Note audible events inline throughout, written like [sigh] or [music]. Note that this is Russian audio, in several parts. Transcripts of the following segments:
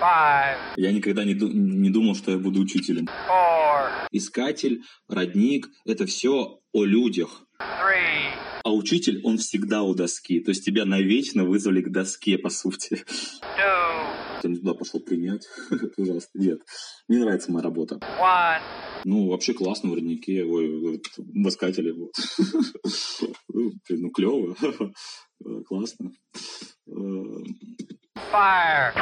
five, Я никогда не, ду- не думал, что я буду учителем. four, Искатель, родник — это все о людях. three, А учитель, он всегда у доски. То есть тебя навечно вызвали к доске, по сути. two, Я не туда пошел принять. Это [laughs] ужасно. Нет, мне нравится моя работа. one. Ну, вообще классно в роднике, ой, в искателе. [laughs] Ну, Ну, клево. [laughs] Классно. Fire.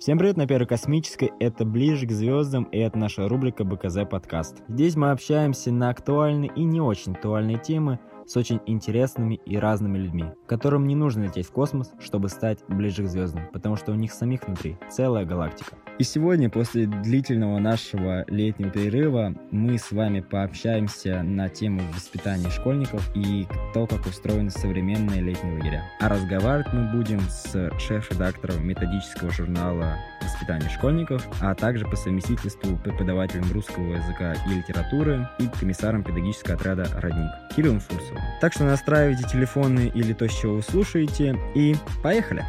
Всем привет на Первой Космической, это «Ближе к звездам» и это наша рубрика БКЗ подкаст. Здесь мы общаемся на актуальные и не очень актуальные темы с очень интересными и разными людьми, которым не нужно лететь в космос, чтобы стать ближе к звездам, потому что у них самих внутри целая галактика. И сегодня, после длительного нашего летнего перерыва, мы с вами пообщаемся на тему воспитания школьников и то, как устроены современные летние лагеря. А разговаривать мы будем с шеф-редактором методического журнала «Воспитание школьников», а также по совместительству преподавателем русского языка и литературы и комиссаром педагогического отряда «Родник» Кириллом Фурсовым. Так что настраивайте телефоны или то, с чего вы слушаете, и поехали!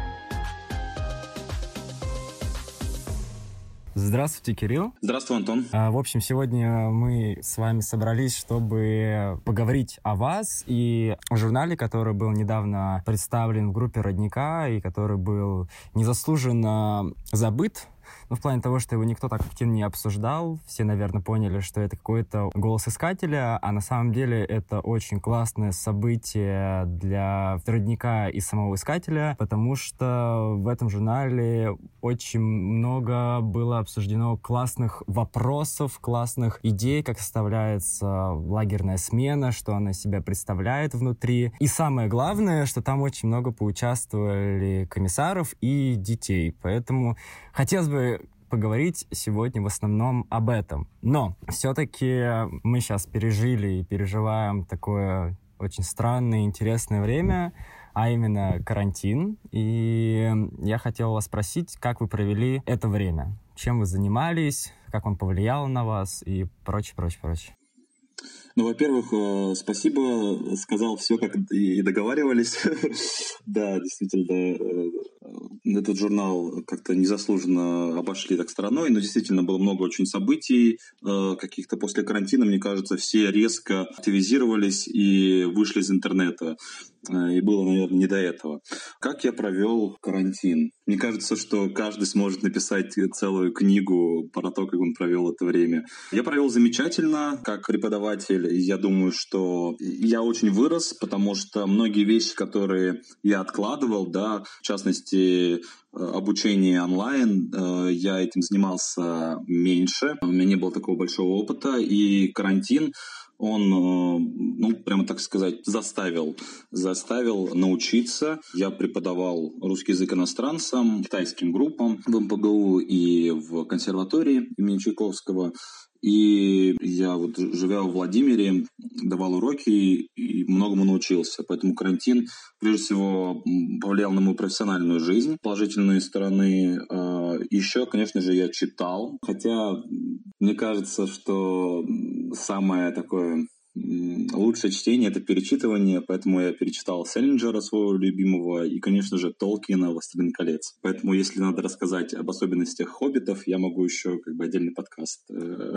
Здравствуйте, Кирилл. Здравствуй, Антон. А, В общем, сегодня мы с вами собрались, чтобы поговорить о вас и о журнале, который был недавно представлен в группе Родника и который был незаслуженно забыт. Ну, в плане того, что его никто так активно не обсуждал. Все, наверное, поняли, что это какой-то голос искателя, а на самом деле это очень классное событие для родника и самого искателя, потому что в этом журнале очень много было обсуждено классных вопросов, классных идей, как составляется лагерная смена, что она себя представляет внутри. И самое главное, что там очень много поучаствовали комиссаров и детей. Поэтому хотелось бы поговорить сегодня в основном об этом. Но все-таки мы сейчас пережили и переживаем такое очень странное, интересное время, а именно карантин. И я хотел вас спросить, как вы провели это время? Чем вы занимались? Как он повлиял на вас? И прочее, прочее, прочее. Ну, во-первых, э, спасибо, сказал все, как и договаривались. [laughs] Да, действительно, э, этот журнал как-то незаслуженно обошли так стороной, но действительно было много очень событий э, каких-то после карантина, мне кажется, все резко активизировались и вышли из интернета. Э, И было, наверное, не до этого. Как я провел карантин? Мне кажется, что каждый сможет написать целую книгу про то, как он провел это время. Я провел замечательно, как преподаватель. Я думаю, что я очень вырос, потому что многие вещи, которые я откладывал, да, в частности, э, обучение онлайн, э, я этим занимался меньше. У меня не было такого большого опыта, и карантин он, э, ну, прямо так сказать, заставил, заставил научиться. Я преподавал русский язык иностранцам, китайским группам в МПГУ и в консерватории имени Чайковского. И я вот, живя в Владимире, давал уроки и многому научился. Поэтому карантин, прежде всего, повлиял на мою профессиональную жизнь. Положительные стороны. А, Еще, конечно же, я читал. Хотя мне кажется, что самое такое лучшее чтение — это перечитывание, поэтому я перечитал Селлинджера, своего любимого, и, конечно же, Толкина «Властелин колец». Поэтому, если надо рассказать об особенностях хоббитов, я могу еще как бы отдельный подкаст э,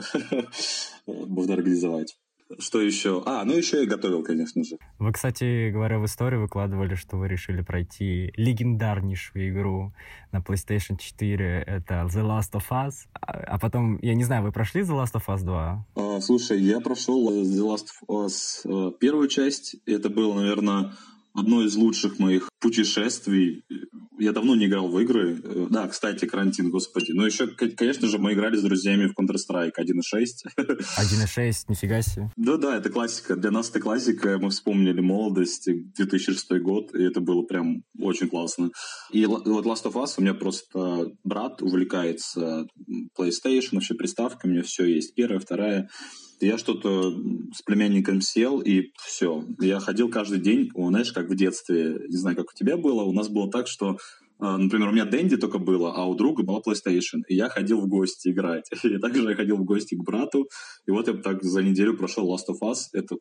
[laughs] можно организовать. Что еще? А, ну еще я готовил, конечно же. Вы, кстати говоря, в истории выкладывали, что вы решили пройти легендарнейшую игру на PlayStation 4. Это The Last of Us. А а потом, я не знаю, вы прошли The Last of Us 2? А, Слушай, я прошел э, The Last of Us э, первую часть. Это было, наверное, одно из лучших моих путешествий. Я давно не играл в игры. Э, Да, кстати, карантин, господи. Но еще, конечно же, мы играли с друзьями в Counter-Strike 1.6. 1.6, [laughs] нифига себе. Да-да, это классика. Для нас это классика. Мы вспомнили молодость, 2006 год, и это было прям очень классно. И вот Last of Us у меня просто брат увлекается PlayStation, вообще приставками, у меня все есть. Первая, вторая. Я что-то с племянником сел, и все. Я ходил каждый день, знаешь, как в детстве, не знаю, как у тебя было, у нас было так, что а, Например, у меня Дэнди только было, а у друга была PlayStation. И я ходил в гости играть. [laughs] И также я ходил в гости к брату. И вот я так за неделю прошел Last of Us. Это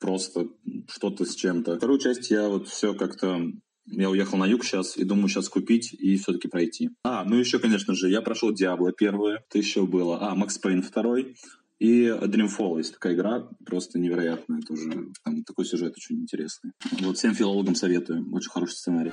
просто что-то с чем-то. Вторую часть я вот все как-то я уехал на юг сейчас и думаю сейчас купить и все-таки пройти. А, ну еще, конечно же, я прошел Диабло первое, это еще было. А, Макс Пейн второй. И Dreamfall есть такая игра, просто невероятная тоже. Там такой сюжет очень интересный. Вот всем филологам советую, очень хороший сценарий.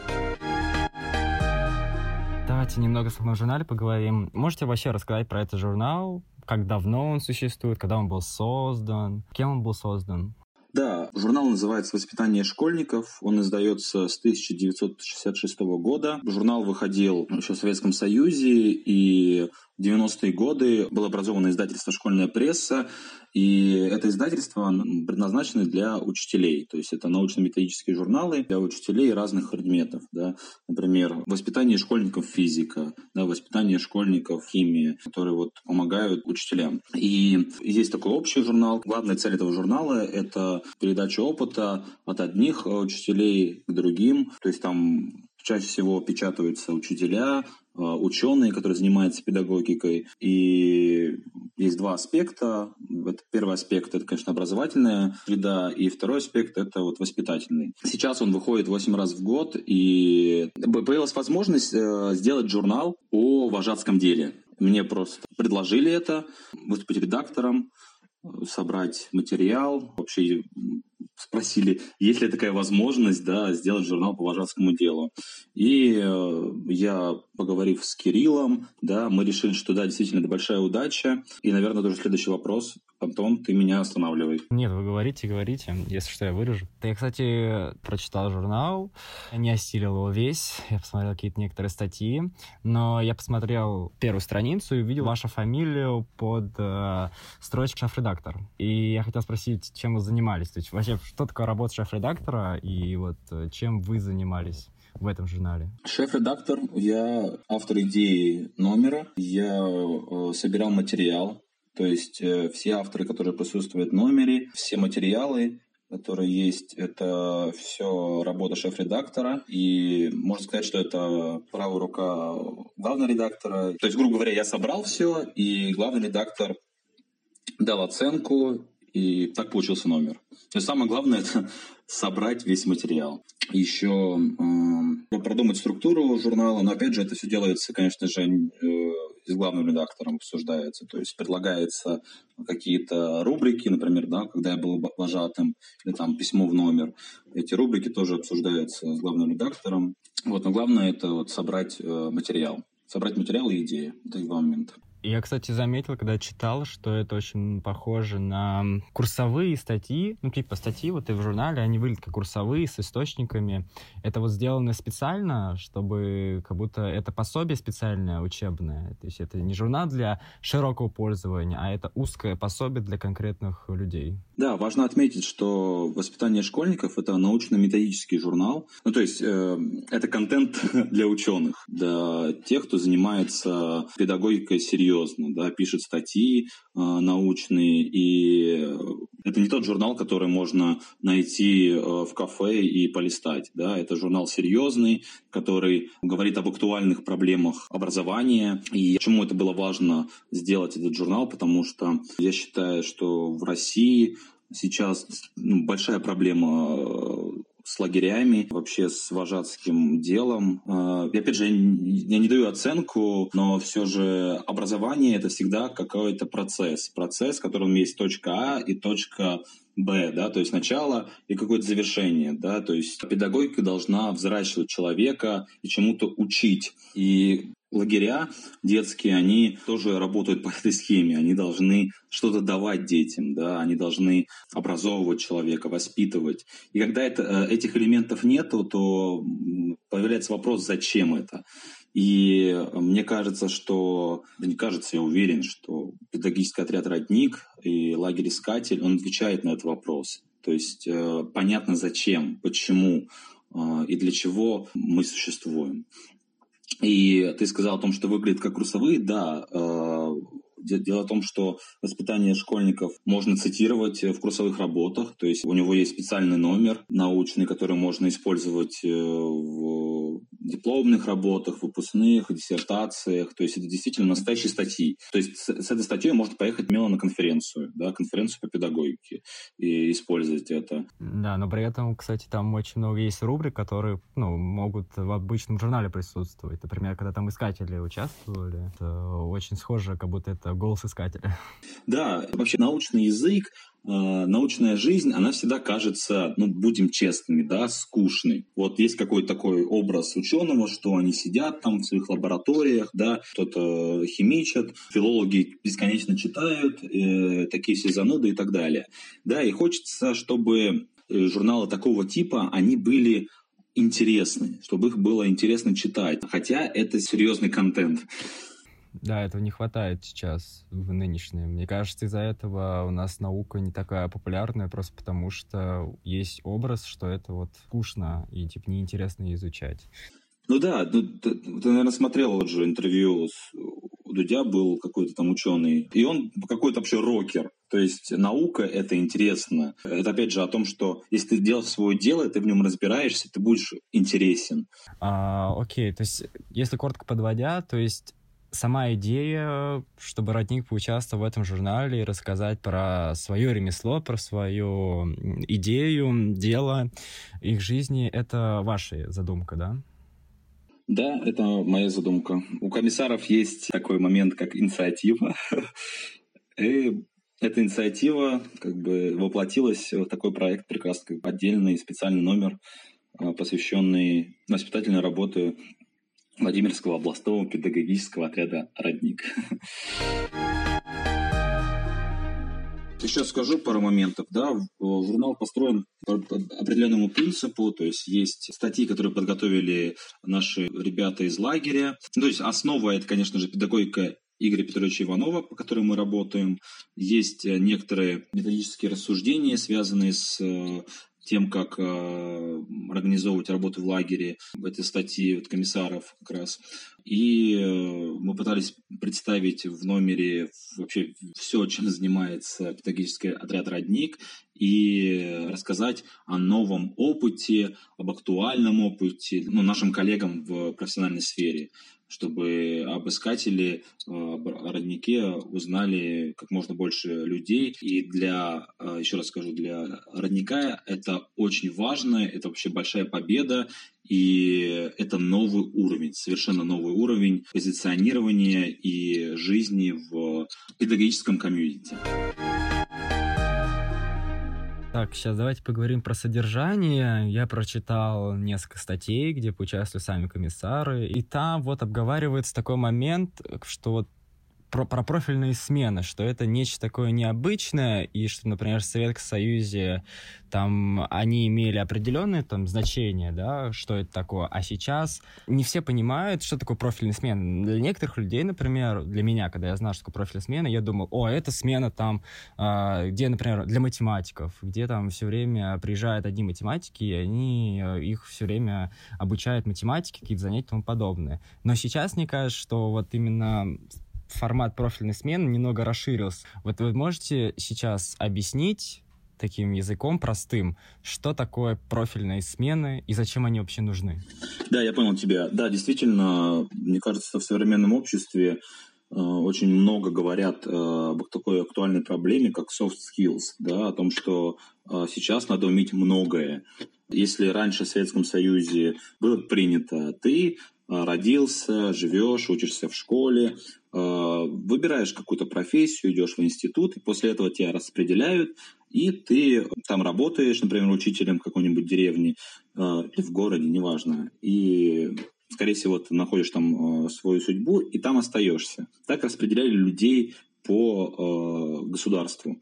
Давайте немного о самом журнале поговорим. Можете вообще рассказать про этот журнал? Как давно он существует, когда он был создан, кем он был создан? Да, журнал называется «Воспитание школьников». Он издается с 1966 года. Журнал выходил еще в Советском Союзе, и в 90-е годы было образовано издательство «Школьная пресса», и это издательство предназначено для учителей. То есть это научно-методические журналы для учителей разных предметов. Да? Например, воспитание школьников физика, да, воспитание школьников химии, которые вот помогают учителям. И есть такой общий журнал. Главная цель этого журнала — это передача опыта от одних учителей к другим. То есть там чаще всего печатаются учителя, ученые, которые занимаются педагогикой. И есть два аспекта. Это первый аспект — это, конечно, образовательная среда, и второй аспект — это вот воспитательный. Сейчас он выходит 8 раз в год, и появилась возможность э, сделать журнал о вожатском деле. Мне просто предложили это, выступить редактором, собрать материал, вообще спросили, есть ли такая возможность да, сделать журнал по вожатскому делу. И э, я, поговорив с Кириллом, да, мы решили, что да, действительно, это большая удача. И, наверное, тоже следующий вопрос. Антон, ты меня останавливай. Нет, вы говорите, говорите. Если что, я вырежу. Я, кстати, прочитал журнал, не осилил его весь. Я посмотрел какие-то некоторые статьи. Но я посмотрел первую страницу и увидел вашу фамилию под э, строчкой шеф-редактор. И я хотел спросить, чем вы занимались? То есть вообще, что такое работа шеф-редактора и вот э, чем вы занимались? в этом журнале? Шеф-редактор, я автор идеи номера, я э, собирал материал, то есть э, все авторы, которые присутствуют в номере, все материалы, которые есть, это все работа шеф-редактора. И можно сказать, что это правая рука главного редактора. То есть, грубо говоря, я собрал все, и главный редактор дал оценку, и так получился номер. То есть самое главное это [laughs] собрать весь материал. Еще э, продумать структуру журнала, но опять же это все делается, конечно же, э, с главным редактором обсуждается. То есть предлагается какие-то рубрики, например, да, когда я был вожатым, или там письмо в номер. Эти рубрики тоже обсуждаются с главным редактором. Вот, но главное это вот собрать э, материал. Собрать материал и идеи. Это два момента. Я, кстати, заметил, когда читал, что это очень похоже на курсовые статьи, ну, типа статьи вот и в журнале, они выглядят как курсовые с источниками. Это вот сделано специально, чтобы как будто это пособие специальное, учебное. То есть это не журнал для широкого пользования, а это узкое пособие для конкретных людей. Да, важно отметить, что «Воспитание школьников» — это научно-методический журнал. Ну, то есть э, это контент [laughs] для ученых, для тех, кто занимается педагогикой серьезно серьезно, да, пишет статьи э, научные, и это не тот журнал, который можно найти э, в кафе и полистать, да, это журнал серьезный, который говорит об актуальных проблемах образования, и почему это было важно сделать этот журнал, потому что я считаю, что в России сейчас ну, большая проблема э, с лагерями, вообще с вожатским делом. А, и опять же, я не даю оценку, но все же образование — это всегда какой-то процесс. Процесс, в котором есть точка А и точка Б, да, то есть начало и какое-то завершение, да, то есть педагогика должна взращивать человека и чему-то учить. И лагеря детские, они тоже работают по этой схеме. Они должны что-то давать детям, да, они должны образовывать человека, воспитывать. И когда это, э, этих элементов нету, то появляется вопрос, зачем это. И мне кажется, что, да не кажется, я уверен, что педагогический отряд «Родник» и лагерь «Искатель», он отвечает на этот вопрос. То есть э, понятно зачем, почему э, и для чего мы существуем. И ты сказал о том, что выглядит как курсовые. Да, э, Дело в том, что воспитание школьников можно цитировать в курсовых работах, то есть у него есть специальный номер научный, который можно использовать э, в дипломных работах, выпускных, диссертациях. То есть это действительно настоящие статьи. То есть с, с этой статьей можно поехать мило на конференцию, да, конференцию по педагогике и использовать это. Да, но при этом, кстати, там очень много есть рубрик, которые ну, могут в обычном журнале присутствовать. Например, когда там искатели участвовали, это очень схоже, как будто это голос искателя. Да, вообще научный язык, научная жизнь, она всегда кажется, ну, будем честными, да, скучной. Вот есть какой-то такой образ ученого, что они сидят там в своих лабораториях, да, что-то химичат, филологи бесконечно читают, э, такие все зануды и так далее. Да, и хочется, чтобы э, журналы такого типа, они были интересны, чтобы их было интересно читать. Хотя это серьезный контент. Да, этого не хватает сейчас в нынешнем. Мне кажется, из-за этого у нас наука не такая популярная, просто потому что есть образ, что это вот скучно и типа неинтересно изучать. Ну да, ну, ты, ты, наверное, смотрел вот же интервью с у Дудя был какой-то там ученый, и он какой-то вообще рокер. То есть наука — это интересно. Это опять же о том, что если ты делаешь свое дело, ты в нем разбираешься, ты будешь интересен. А, окей, то есть если коротко подводя, то есть сама идея, чтобы родник поучаствовал в этом журнале и рассказать про свое ремесло, про свою идею, дело их жизни, это ваша задумка, да? Да, это моя задумка. У комиссаров есть такой момент, как инициатива. И эта инициатива как бы воплотилась в такой проект прекрасный, отдельный специальный номер, а, посвященный воспитательной работе Владимирского областного педагогического отряда «Родник». Сейчас скажу пару моментов. Да, журнал построен по определенному принципу, то есть есть статьи, которые подготовили наши ребята из лагеря. Ну, то есть основа это, конечно же, педагогика Игоря Петровича Иванова, по которой мы работаем. Есть некоторые методические рассуждения, связанные с тем, как э, организовывать работу в лагере, эти статьи вот, комиссаров как раз. И э, мы пытались представить в номере вообще все, чем занимается педагогический отряд «Родник», и рассказать о новом опыте, об актуальном опыте, ну, нашим коллегам в профессиональной сфере чтобы обыскатели э, о роднике узнали как можно больше людей. И для, э, еще раз скажу, для родника это очень важно, это вообще большая победа, и это новый уровень, совершенно новый уровень позиционирования и жизни в педагогическом комьюнити. Так, сейчас давайте поговорим про содержание. Я прочитал несколько статей, где поучаствовали сами комиссары, и там вот обговаривается такой момент, что вот про, про профильные смены, что это нечто такое необычное, и что, например, в Советском Союзе там они имели определенное там значение, да, что это такое, а сейчас не все понимают, что такое профильная смена. Для некоторых людей, например, для меня, когда я знал, что такое профильная смена, я думал, о, это смена там, э, где, например, для математиков, где там все время приезжают одни математики, и они э, их все время обучают математике, какие-то занятия и тому подобное. Но сейчас мне кажется, что вот именно формат профильной смены немного расширился. Вот вы можете сейчас объяснить таким языком простым, что такое профильные смены и зачем они вообще нужны? Да, я понял тебя. Да, действительно, мне кажется, в современном обществе э, очень много говорят э, об такой актуальной проблеме, как soft skills, да, о том, что э, сейчас надо уметь многое. Если раньше в Советском Союзе было принято, ты родился, живешь, учишься в школе, выбираешь какую-то профессию, идешь в институт, и после этого тебя распределяют, и ты там работаешь, например, учителем какой-нибудь деревне э, или в городе, неважно, и скорее всего, ты находишь там э, свою судьбу и там остаешься. Так распределяли людей по государству.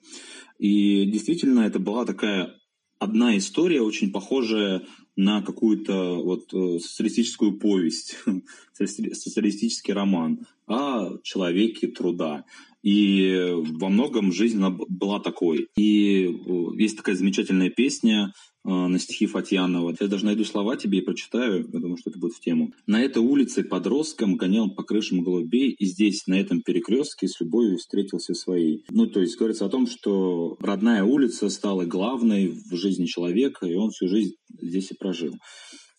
И действительно, это была такая одна история, очень похожая на какую-то вот э, социалистическую повесть, [laughs] социалистический роман о человеке труда. И во многом жизнь была такой. И э, есть такая замечательная песня э, на стихи Фатьянова. Я даже найду слова тебе и прочитаю, потому что это будет в тему. «На этой улице подростком гонял по крышам голубей, и здесь, на этом перекрестке, с любовью встретился своей». Ну, то есть говорится о том, что родная улица стала главной в жизни человека, и он всю жизнь здесь и прожил.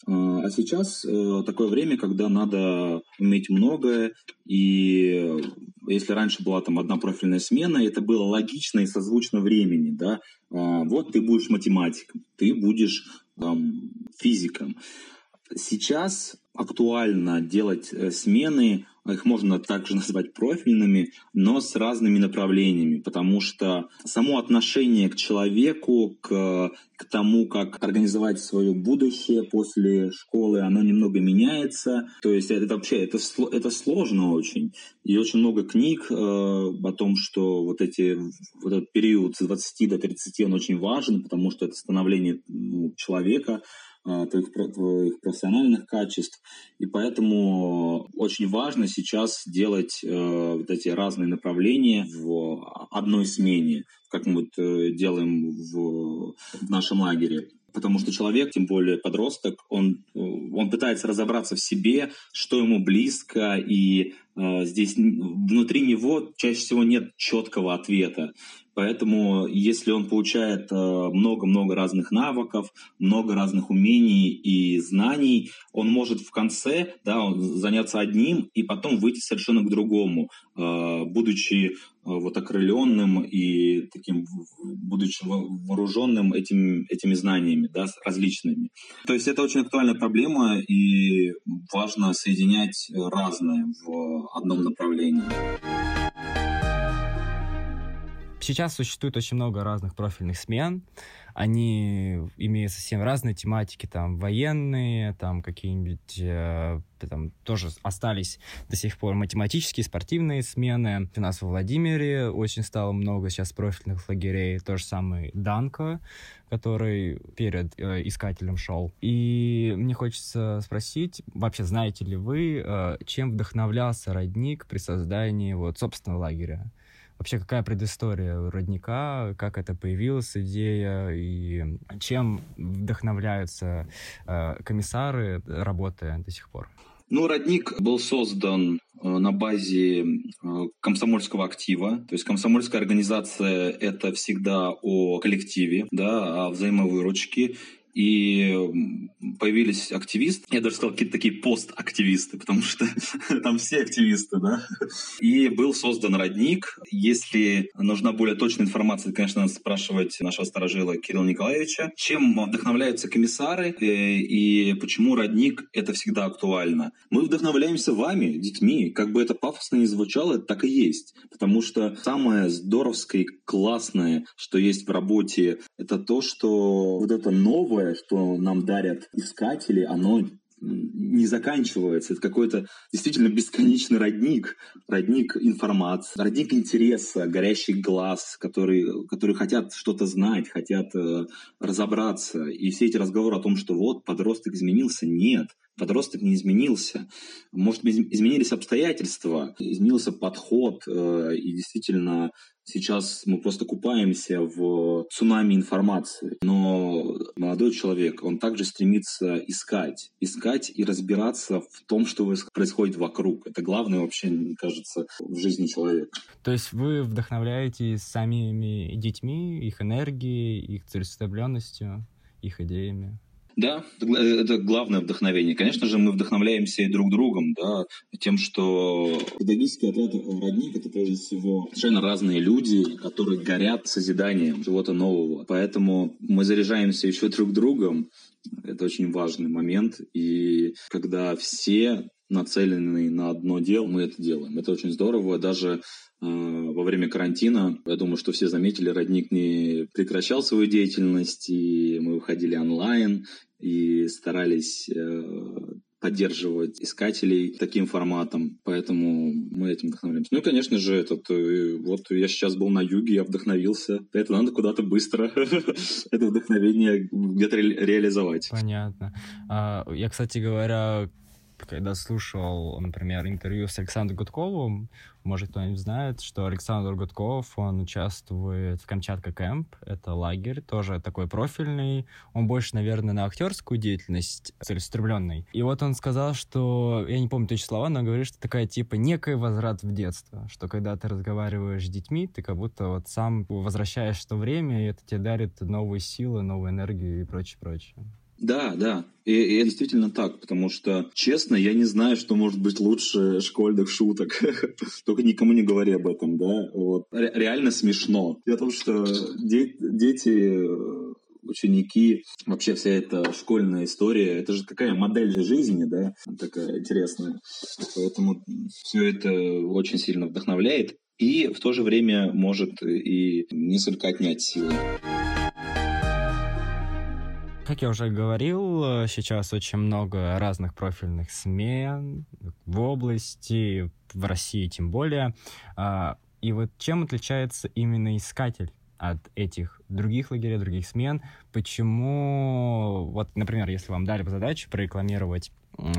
А сейчас э, такое время, когда надо уметь многое, и если раньше была там одна профильная смена, это было логично и созвучно времени, да, а, вот ты будешь математиком, ты будешь там, физиком. Сейчас актуально делать э, смены их можно также назвать профильными, но с разными направлениями, потому что само отношение к человеку, к, к тому, как организовать свое будущее после школы, оно немного меняется. То есть это вообще это, это сложно очень. И очень много книг э, о том, что вот, эти, вот этот период с 20 до 30 он очень важен, потому что это становление ну, человека, твоих, твоих профессиональных качеств. И поэтому очень важно сейчас делать э, вот эти разные направления в одной смене, как мы вот э, делаем в, в нашем лагере. Потому что человек, тем более подросток, он, э, он пытается разобраться в себе, что ему близко, и э, здесь внутри него чаще всего нет четкого ответа. Поэтому, если он получает э, много-много разных навыков, много разных умений и знаний, он может в конце да, заняться одним и потом выйти совершенно к другому, э, будучи э, вот окрыленным и таким, будучи вооруженным этим, этими знаниями да, различными. То есть это очень актуальная проблема, и важно соединять разное в одном направлении. Сейчас существует очень много разных профильных смен. Они имеют совсем разные тематики, там военные, там какие-нибудь э, там тоже остались до сих пор математические, спортивные смены. У нас во Владимире очень стало много сейчас профильных лагерей. То же самое Данко, который перед э, искателем шел. И мне хочется спросить, вообще знаете ли вы, э, чем вдохновлялся родник при создании вот собственного лагеря? Вообще, какая предыстория родника, как это появилась идея, и чем вдохновляются э, комиссары, работая до сих пор? Ну, родник был создан э, на базе э, комсомольского актива. То есть комсомольская организация — это всегда о коллективе, да, о взаимовыручке и появились активисты, я даже сказал какие-то такие постактивисты, потому что [laughs] там все активисты, да. И был создан родник. Если нужна более точная информация, конечно, надо спрашивать нашего сторожила Кирилла Николаевича. Чем вдохновляются комиссары э, и почему родник — это всегда актуально? Мы вдохновляемся вами, детьми. Как бы это пафосно не звучало, это так и есть. Потому что самое здоровское и классное, что есть в работе, это то, что вот это новое, новое, что нам дарят искатели, оно не заканчивается. Это какой-то действительно бесконечный родник, родник информации, родник интереса, горящий глаз, которые, которые хотят что-то знать, хотят э, разобраться. И все эти разговоры о том, что вот подросток изменился, нет. Подросток не изменился. Может быть, изменились обстоятельства, изменился подход, э, и действительно Сейчас мы просто купаемся в цунами информации. Но молодой человек, он также стремится искать. Искать и разбираться в том, что происходит вокруг. Это главное вообще, мне кажется, в жизни человека. То есть вы вдохновляетесь самими детьми, их энергией, их целеустремленностью, их идеями? Да, это главное вдохновение. Конечно же, мы вдохновляемся и друг другом, да, тем, что педагогический отряд «Родник» — это прежде всего совершенно разные люди, которые горят созиданием чего-то нового. Поэтому мы заряжаемся еще друг другом. Это очень важный момент. И когда все нацелены на одно дело, мы это делаем. Это очень здорово. Даже э, во время карантина, я думаю, что все заметили, родник не прекращал свою деятельность, и мы выходили онлайн и старались э, поддерживать искателей таким форматом, поэтому мы этим вдохновляемся. Ну и, конечно же, этот, э, вот я сейчас был на юге, я вдохновился. Это надо куда-то быстро [laughs] это вдохновение где-то реализовать. Понятно. А, я, кстати говоря, когда слушал, например, интервью с Александром Гудковым, может, кто-нибудь знает, что Александр Гудков, он участвует в Камчатка Кэмп, это лагерь, тоже такой профильный, он больше, наверное, на актерскую деятельность целеустремленный. И вот он сказал, что, я не помню точно слова, но говорит, что такая типа некий возврат в детство, что когда ты разговариваешь с детьми, ты как будто вот сам возвращаешь то время, и это тебе дарит новые силы, новую энергию и прочее, прочее. Да, да. И, и действительно так, потому что, честно, я не знаю, что может быть лучше школьных шуток. [laughs] Только никому не говори об этом, да. Вот. Реально смешно. Дело в том, что де- дети ученики, вообще вся эта школьная история, это же какая модель жизни, да, такая интересная. Поэтому все это очень сильно вдохновляет и в то же время может и несколько отнять силы. Как я уже говорил, сейчас очень много разных профильных смен в области, в России тем более. А, и вот чем отличается именно искатель от этих других лагерей, других смен? Почему, вот, например, если вам дали бы задачу прорекламировать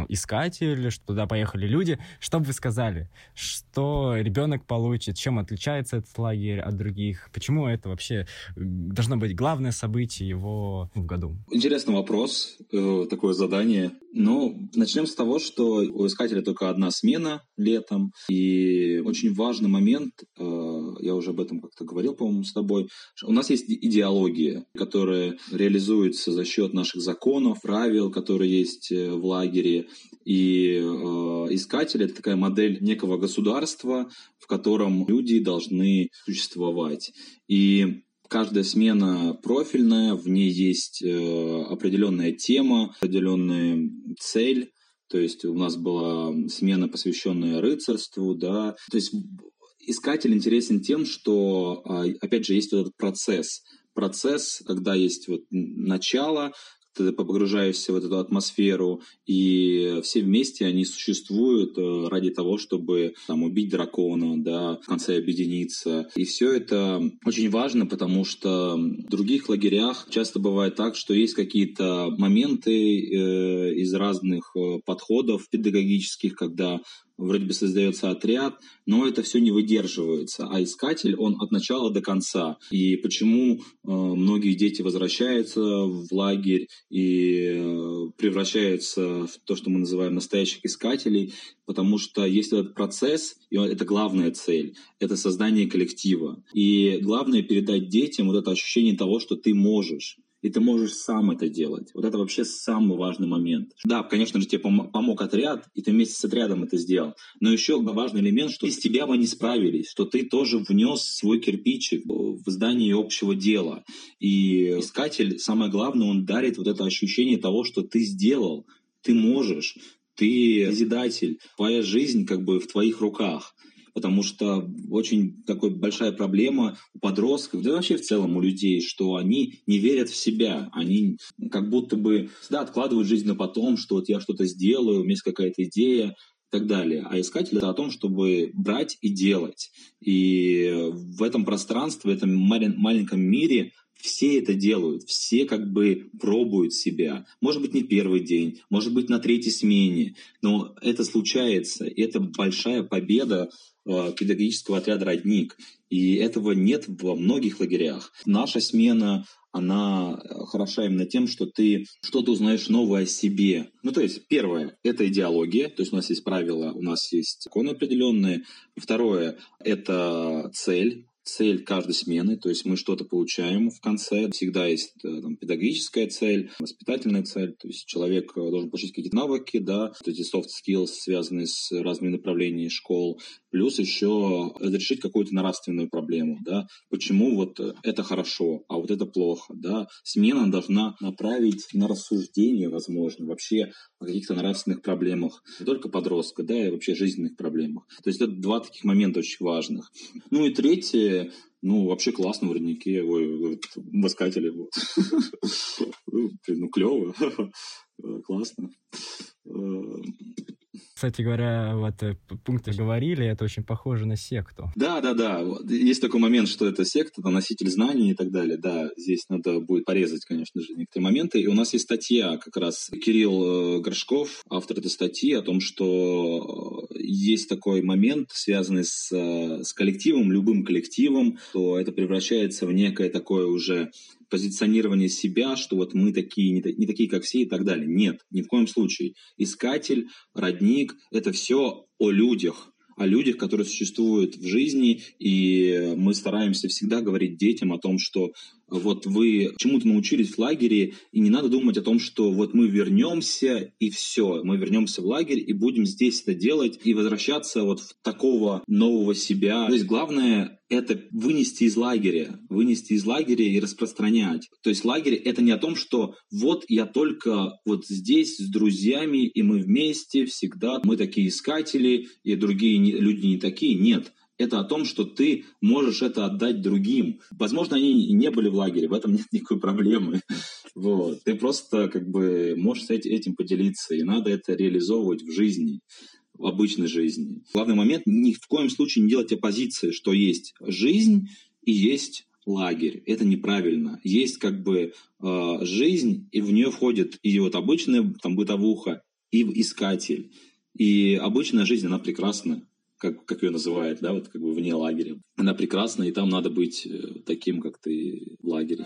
искатель, что туда поехали люди, что бы вы сказали? Что ребенок получит? Чем отличается этот лагерь от других? Почему это вообще должно быть главное событие его в году? Интересный вопрос, э, такое задание. Ну, начнем с того, что у искателя только одна смена летом, и очень важный момент, э, я уже об этом как-то говорил, по-моему, с тобой, у нас есть идеология, которая реализуется за счет наших законов, правил, которые есть э, в лагере, и э, искатель — это такая модель некого государства, в котором люди должны существовать. И каждая смена профильная, в ней есть э, определенная тема, определенная цель. То есть у нас была смена, посвященная рыцарству, да. То есть искатель интересен тем, что, а, опять же, есть этот процесс. Процесс, когда есть вот начало, ты погружаешься в эту атмосферу, и все вместе они существуют э, ради того, чтобы там, убить дракона, да, в конце объединиться. И все это очень важно, потому что в других лагерях часто бывает так, что есть какие-то моменты э, из разных э, подходов педагогических, когда вроде бы создается отряд, но это все не выдерживается. А искатель, он от начала до конца. И почему э, многие дети возвращаются в лагерь и э, превращаются в то, что мы называем настоящих искателей, потому что есть этот процесс, и это главная цель, это создание коллектива. И главное передать детям вот это ощущение того, что ты можешь и ты можешь сам это делать. Вот это вообще самый важный момент. Да, конечно же, тебе помог отряд, и ты вместе с отрядом это сделал. Но еще важный элемент, что без тебя бы не справились, что ты тоже внес свой кирпичик в здание общего дела. И искатель, самое главное, он дарит вот это ощущение того, что ты сделал, ты можешь, ты созидатель, твоя жизнь как бы в твоих руках потому что очень такой большая проблема у подростков, да вообще в целом у людей, что они не верят в себя, они как будто бы всегда откладывают жизнь на потом, что вот я что-то сделаю, у меня есть какая-то идея, и так далее. А искатель — это о том, чтобы брать и делать. И в этом пространстве, в этом маленьком мире все это делают, все как бы пробуют себя. Может быть, не первый день, может быть, на третьей смене, но это случается. И это большая победа педагогического отряда «Родник». И этого нет во многих лагерях. Наша смена, она э, хороша именно тем, что ты что-то узнаешь новое о себе. Ну, то есть, первое — это идеология, то есть у нас есть правила, у нас есть законы определенные. Второе — это цель, цель каждой смены, то есть мы что-то получаем в конце. Всегда есть э, там, педагогическая цель, воспитательная цель, то есть человек э, должен получить какие-то навыки, да, вот эти soft skills, связанные с разными направлениями школ, плюс еще разрешить какую-то нравственную проблему, да, почему вот это хорошо, а вот это плохо, да. Смена должна направить на рассуждение, возможно, вообще о каких-то нравственных проблемах, не только подростка, да, и вообще жизненных проблемах. То есть это два таких момента очень важных. Ну и третье, ну, вообще классно в роднике, ой, в искателе, вот. [laughs] Ну, ну, клево, [laughs] классно. Кстати говоря, вот э, пункты говорили, это очень похоже на секту. Да, да, да. Есть такой момент, что это секта, это носитель знаний и так далее. Да, здесь надо будет порезать, конечно же, некоторые моменты. И у нас есть статья как раз Кирилл э, Горшков, автор этой статьи, о том, что э, есть такой момент, связанный с, с коллективом, любым коллективом, то это превращается в некое такое уже позиционирование себя, что вот мы такие, не, не такие, как все и так далее. Нет, ни в коем случае. Искатель, родник — это все о людях, о людях, которые существуют в жизни, и мы стараемся всегда говорить детям о том, что вот вы чему-то научились в лагере, и не надо думать о том, что вот мы вернемся и все, мы вернемся в лагерь и будем здесь это делать и возвращаться вот в такого нового себя. То есть главное это вынести из лагеря, вынести из лагеря и распространять. То есть лагерь — это не о том, что вот я только вот здесь с друзьями, и мы вместе всегда, мы такие искатели, и другие люди не такие. Нет, это о том, что ты можешь это отдать другим. Возможно, они не были в лагере, в этом нет никакой проблемы. [laughs] Вот. Ты просто как бы можешь этим поделиться, и надо это реализовывать в жизни в обычной жизни. Главный момент ни в коем случае не делать оппозиции, что есть жизнь и есть лагерь. Это неправильно. Есть как бы э, жизнь, и в нее входит и вот обычная там бытовуха, и искатель. И обычная жизнь, она прекрасна, как, как ее называют, да, вот как бы вне лагеря. Она прекрасна, и там надо быть э, таким, как ты в лагере.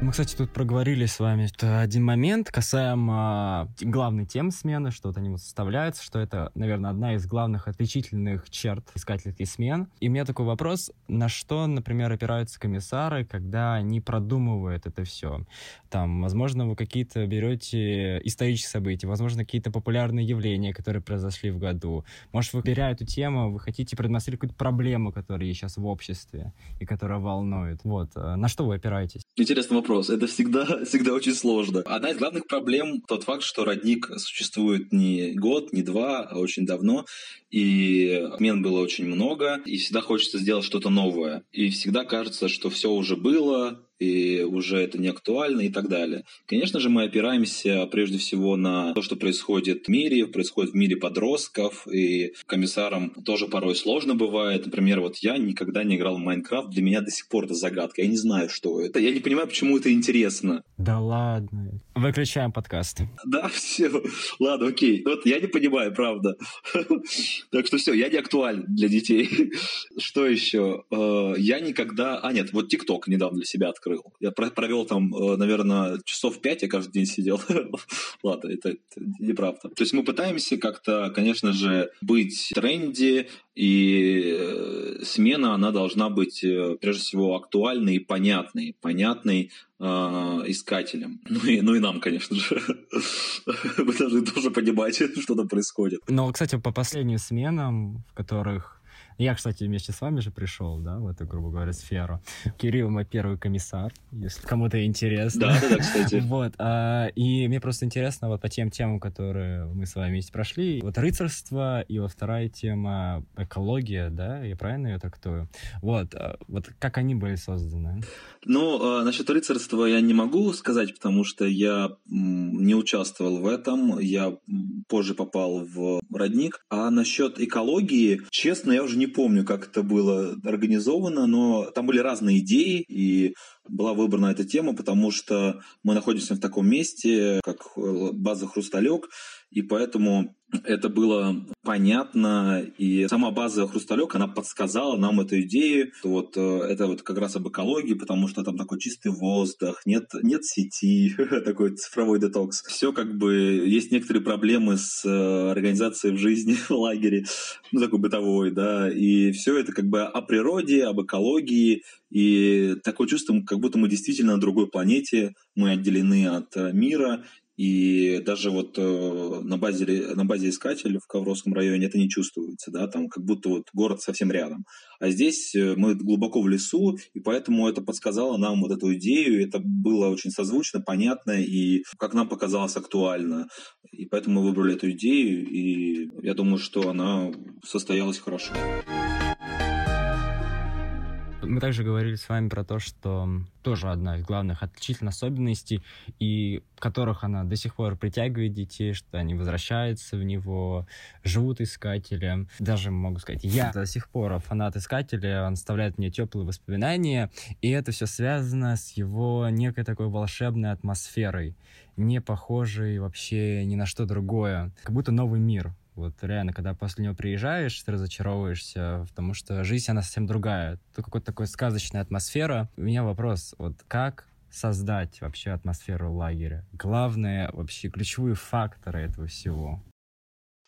Мы, кстати, тут проговорили с вами один момент касаемо главной темы смены, что вот они вот составляются, что это, наверное, одна из главных отличительных черт искательских смен. И у меня такой вопрос, на что, например, опираются комиссары, когда они продумывают это все? Там, возможно, вы какие-то берете исторические события, возможно, какие-то популярные явления, которые произошли в году. Может, вы, беря эту тему, вы хотите продемонстрировать какую-то проблему, которая сейчас в обществе и которая волнует. Вот. Э, на что вы опираетесь? Интересный вопрос. Это всегда, [laughs] всегда очень сложно. Одна из главных проблем тот факт, что родник существует не год, не два, а очень давно. И мен было очень много, и всегда хочется сделать что-то новое. И всегда кажется, что все уже было, и уже это не актуально и так далее. Конечно же, мы опираемся прежде всего на то, что происходит в мире, происходит в мире подростков, и комиссарам тоже порой сложно бывает. Например, вот я никогда не играл в Майнкрафт, для меня до сих пор это загадка, я не знаю, что это. Я не понимаю, почему это интересно. Да ладно. Выключаем подкасты. Да, [laughs] все. Ладно, окей. Вот я не понимаю, правда. [laughs] Так что все, я не актуален для детей. [laughs] Что еще? Э, я никогда... А, нет, вот ТикТок недавно для себя открыл открыл. Я провел там, э, наверное, часов пять, я каждый день сидел. [laughs] Ладно, это, это неправда. То есть мы пытаемся как-то, конечно же, быть в тренде, и э, смена, она должна быть, э, прежде всего, актуальной и понятной. Понятной искателям. [laughs] Ну и, ну и нам, конечно же. [laughs] Вы должны тоже понимать, что там происходит. Но, кстати, по последним сменам, в которых я, кстати, вместе с вами же пришел, да, в эту, грубо говоря, сферу. [laughs] Кирилл мой первый комиссар, если кому-то интересно. Да, да, да, кстати. [laughs] Вот, а, и мне просто интересно вот по тем темам, которые мы с вами вместе прошли. Вот рыцарство и вот вторая тема экология, да, я правильно ее трактую? Вот, а, вот как они были созданы? Ну, а, насчет рыцарства я не могу сказать, потому что я не участвовал в этом, я позже попал в родник. А насчет экологии, честно, я уже не помню, как это было организовано, но там были разные идеи, и была выбрана эта тема, потому что мы находимся в таком месте, как база «Хрусталек», и поэтому это было понятно, и сама база «Хрусталек», она подсказала нам эту идею. Вот э, это вот как раз об экологии, потому что там такой чистый воздух, нет, нет сети, [laughs] такой цифровой детокс. Все как бы, есть некоторые проблемы с э, организацией в жизни [laughs] в лагере, ну такой бытовой, да, и все это как бы о природе, об экологии, и такое чувство, как будто мы действительно на другой планете, мы отделены от э, мира, и даже вот э, на, базе, на базе искателя в Ковровском районе это не чувствуется, да, там как будто вот город совсем рядом. А здесь э, мы глубоко в лесу, и поэтому это подсказало нам вот эту идею, это было очень созвучно, понятно и, как нам показалось, актуально. И поэтому мы выбрали эту идею, и я думаю, что она состоялась хорошо. Мы также говорили с вами про то, что тоже одна из главных отличительных особенностей, и которых она до сих пор притягивает детей, что они возвращаются в него, живут искателем. Даже могу сказать, я до сих пор фанат искателя, он оставляет мне теплые воспоминания, и это все связано с его некой такой волшебной атмосферой, не похожей вообще ни на что другое, как будто новый мир вот реально, когда после него приезжаешь, ты разочаровываешься, потому что жизнь, она совсем другая. Тут какая-то такая сказочная атмосфера. У меня вопрос, вот как создать вообще атмосферу лагеря? Главное, вообще ключевые факторы этого всего.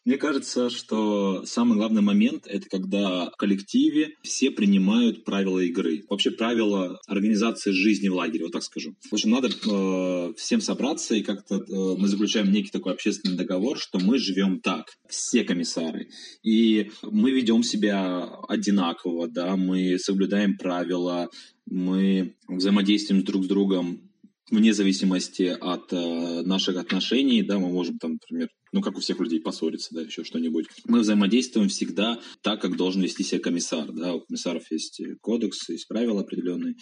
Мне кажется, что самый главный момент — это когда в коллективе все принимают правила игры. Вообще правила организации жизни в лагере, вот так скажу. В общем, надо э, всем собраться, и как-то э, мы заключаем некий такой общественный договор, что мы живем так, все комиссары. И мы ведем себя одинаково, да, мы соблюдаем правила, мы взаимодействуем друг с другом вне зависимости от э, наших отношений, да, мы можем там, например, ну, как у всех людей, поссориться, да, еще что-нибудь. Мы взаимодействуем всегда так, как должен вести себя комиссар, да, у комиссаров есть кодекс, есть правила определенные.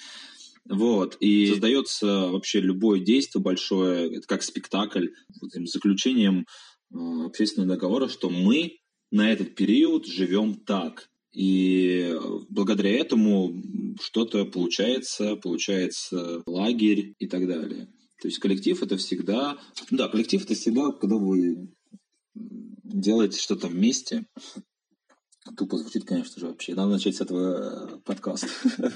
Вот, и создается вообще любое действие большое, это как спектакль, заключением э, общественного договора, что мы на этот период живем так. И благодаря этому что-то получается, получается лагерь и так далее. То есть коллектив это всегда... Да, коллектив это всегда, когда вы делаете что-то вместе. Тупо звучит, конечно же, вообще. Надо начать с этого э, подкаста. [laughs]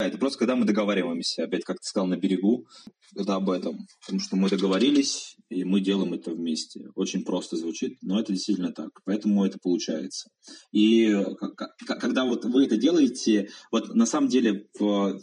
Это просто когда мы договариваемся, опять, как ты сказал, на берегу, это об этом. Потому что мы договорились, и мы делаем это вместе. Очень просто звучит, но это действительно так. Поэтому это получается. И когда вот вы это делаете, вот на самом деле,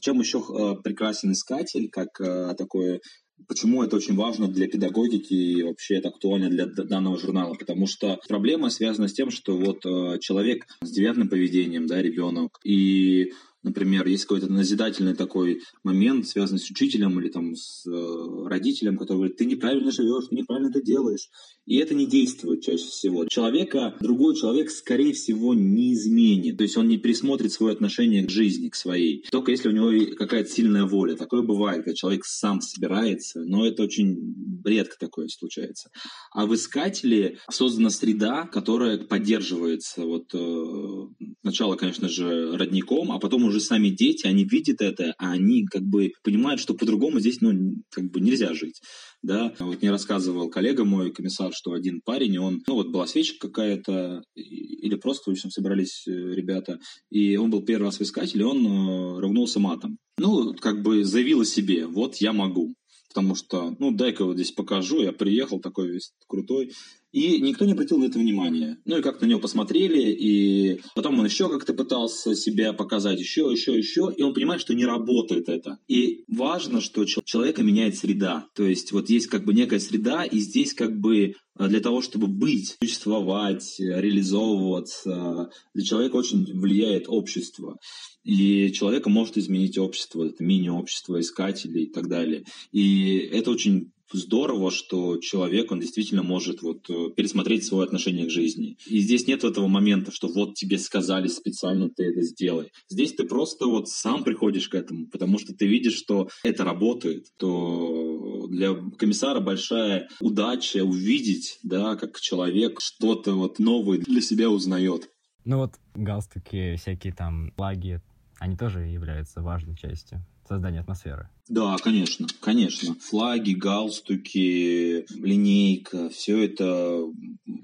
чем еще э, прекрасен искатель, как э, такое Почему это очень важно для педагогики и вообще это актуально для данного журнала? Потому что проблема связана с тем, что вот э, человек с девиантным поведением, да, ребенок, и Например, есть какой-то назидательный такой момент, связанный с учителем или там с э, родителем, который говорит, ты неправильно живешь, ты неправильно это делаешь. И это не действует чаще всего. Человека, другой человек, скорее всего, не изменит. То есть он не пересмотрит свое отношение к жизни, к своей. Только если у него какая-то сильная воля. Такое бывает, когда человек сам собирается, но это очень редко такое случается. А в искателе создана среда, которая поддерживается. Вот э, сначала, конечно же, родником, а потом уже сами дети, они видят это, а они как бы понимают, что по-другому здесь ну, как бы нельзя жить да. Вот мне рассказывал коллега мой, комиссар, что один парень, он, ну вот была свечка какая-то, или просто, в общем, собрались э, ребята, и он был первый раз в искателе, он э, ругнулся матом. Ну, как бы заявил о себе, вот я могу. Потому что, ну, дай-ка вот здесь покажу, я приехал такой весь крутой. И никто не обратил на это внимания. Ну и как на него посмотрели, и потом он еще как-то пытался себя показать, еще, еще, еще, и он понимает, что не работает это. И важно, что человека меняет среда. То есть вот есть как бы некая среда, и здесь как бы э, для того, чтобы быть, существовать, реализовываться, для человека очень влияет общество. И человека может изменить общество, это мини-общество, искатели и так далее. И это очень здорово, что человек, он действительно может вот э, пересмотреть свое отношение к жизни. И здесь нет этого момента, что вот тебе сказали специально ты это сделай. Здесь ты просто вот сам приходишь к этому, потому что ты видишь, что это работает, то для комиссара большая удача увидеть, да, как человек что-то вот новое для себя узнает. Ну вот галстуки, всякие там лаги, они тоже являются важной частью создания атмосферы. Да, конечно, конечно. Флаги, галстуки, линейка, все это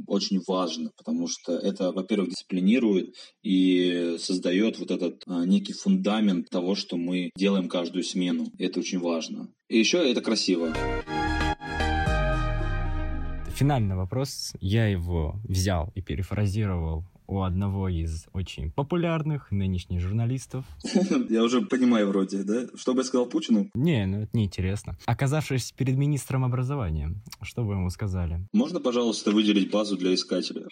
очень важно, потому что это, во-первых, дисциплинирует и создает вот этот а, некий фундамент того, что мы делаем каждую смену. Это очень важно. И еще это красиво. Финальный вопрос. Я его взял и перефразировал у одного из очень популярных нынешних журналистов. [laughs] Я уже понимаю вроде, да? Что бы я сказал Путину? Не, ну это неинтересно. Оказавшись перед министром образования, что бы ему сказали? Можно, пожалуйста, выделить базу для искателя?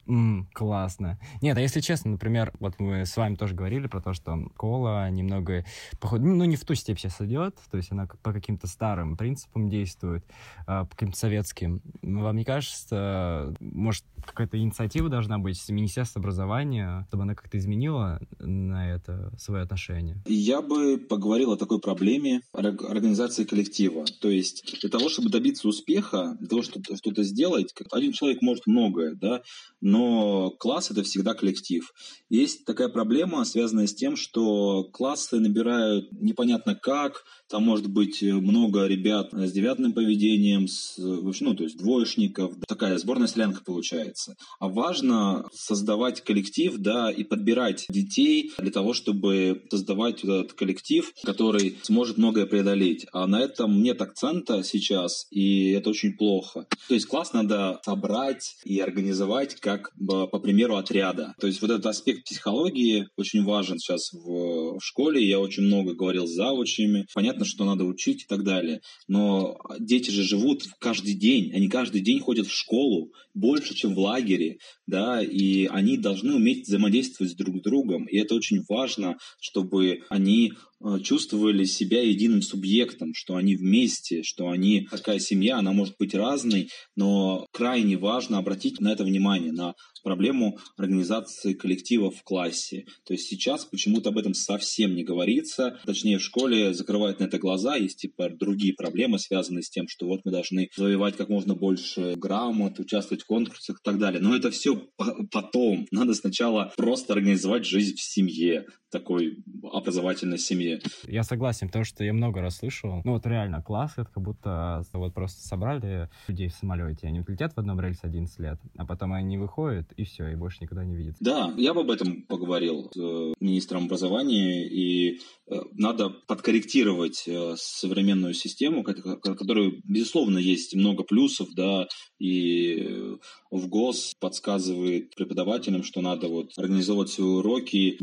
Классно. Нет, а если честно, например, вот мы с вами тоже говорили про то, что кола немного, походу, ну не в ту степь сейчас идет, то есть она по каким-то старым принципам действует, а, по каким-то советским. Вам не кажется, может, какая-то инициатива должна быть с Министерства образования образования, чтобы она как-то изменила на это свое отношение? Я бы поговорил о такой проблеме организации коллектива. То есть для того, чтобы добиться успеха, для того, чтобы что-то сделать, один человек может многое, да, но класс — это всегда коллектив. Есть такая проблема, связанная с тем, что классы набирают непонятно как, там может быть много ребят с девятным поведением, с, ну, то есть двоечников. Такая сборная солянка получается. А важно создавать коллектив, да, и подбирать детей для того, чтобы создавать этот коллектив, который сможет многое преодолеть. А на этом нет акцента сейчас, и это очень плохо. То есть класс надо собрать и организовать как по примеру отряда. То есть вот этот аспект психологии очень важен сейчас в, в школе. Я очень много говорил с завучами. Понятно, что надо учить и так далее. Но дети же живут каждый день. Они каждый день ходят в школу больше, чем в лагере. Да, и они должны уметь взаимодействовать друг с другом. И это очень важно, чтобы они Э, чувствовали себя единым субъектом, что они вместе, что они такая семья, она может быть разной, но крайне важно обратить на это внимание, на проблему организации коллектива в классе. То есть сейчас почему-то об этом совсем не говорится, точнее в школе закрывают на это глаза, есть типа другие проблемы, связанные с тем, что вот мы должны завоевать как можно больше грамот, участвовать в конкурсах и так далее. Но это все потом. Надо сначала просто организовать жизнь в семье, такой образовательной семье. Я согласен, потому что я много раз слышал, ну вот реально класс, это как будто вот просто собрали людей в самолете, они летят в одном рельсе 11 лет, а потом они выходят, и все, и больше никогда не видят. Да, я бы об этом поговорил с э, министром образования, и э, надо подкорректировать э, современную систему, которую, безусловно, есть много плюсов, да, и в ГОС подсказывает преподавателям, что надо вот организовывать свои уроки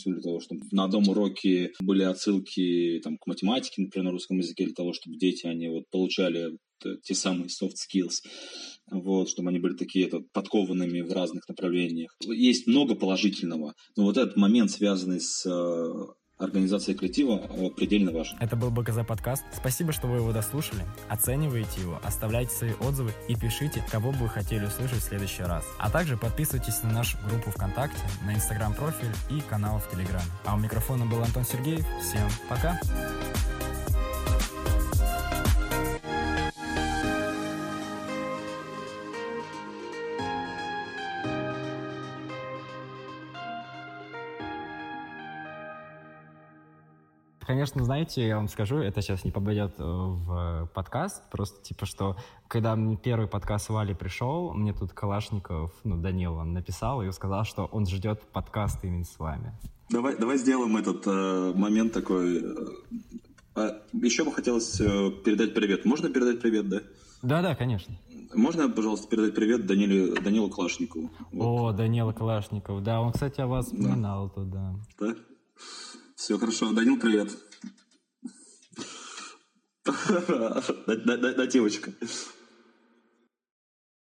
метапредметностью для того, чтобы на одном уроке были отсылки там, к математике, например, на русском языке, для того, чтобы дети, они вот получали те самые soft skills вот, чтобы они были такие это, подкованными в разных направлениях. Есть много положительного, но вот этот момент, связанный с организацией коллектива э, предельно важен. Это был БКЗ подкаст. Спасибо, что вы его дослушали. Оценивайте его, оставляйте свои отзывы и пишите, кого бы вы хотели услышать в следующий раз. А также подписывайтесь на нашу группу ВКонтакте, на Инстаграм-профиль и канал в Телеграм. А у микрофона был Антон Сергеев. Всем пока! Конечно, знаете, я вам скажу, это сейчас не попадет э, в подкаст, просто типа, что когда мне первый подкаст Вали пришел, мне тут Калашников, ну, Данил, он написал и сказал, что он ждет подкаст именно с вами. Давай, давай сделаем этот э, момент такой. Э, а еще бы хотелось э, передать привет. Можно передать привет, да? Да-да, конечно. Можно, пожалуйста, передать привет Даниле, Данилу Калашникову? Вот. О, Данила Калашников, да, он, кстати, о вас вспоминал да. тут, да. Да? Все хорошо. Данил, привет. [laughs] Да, девочка.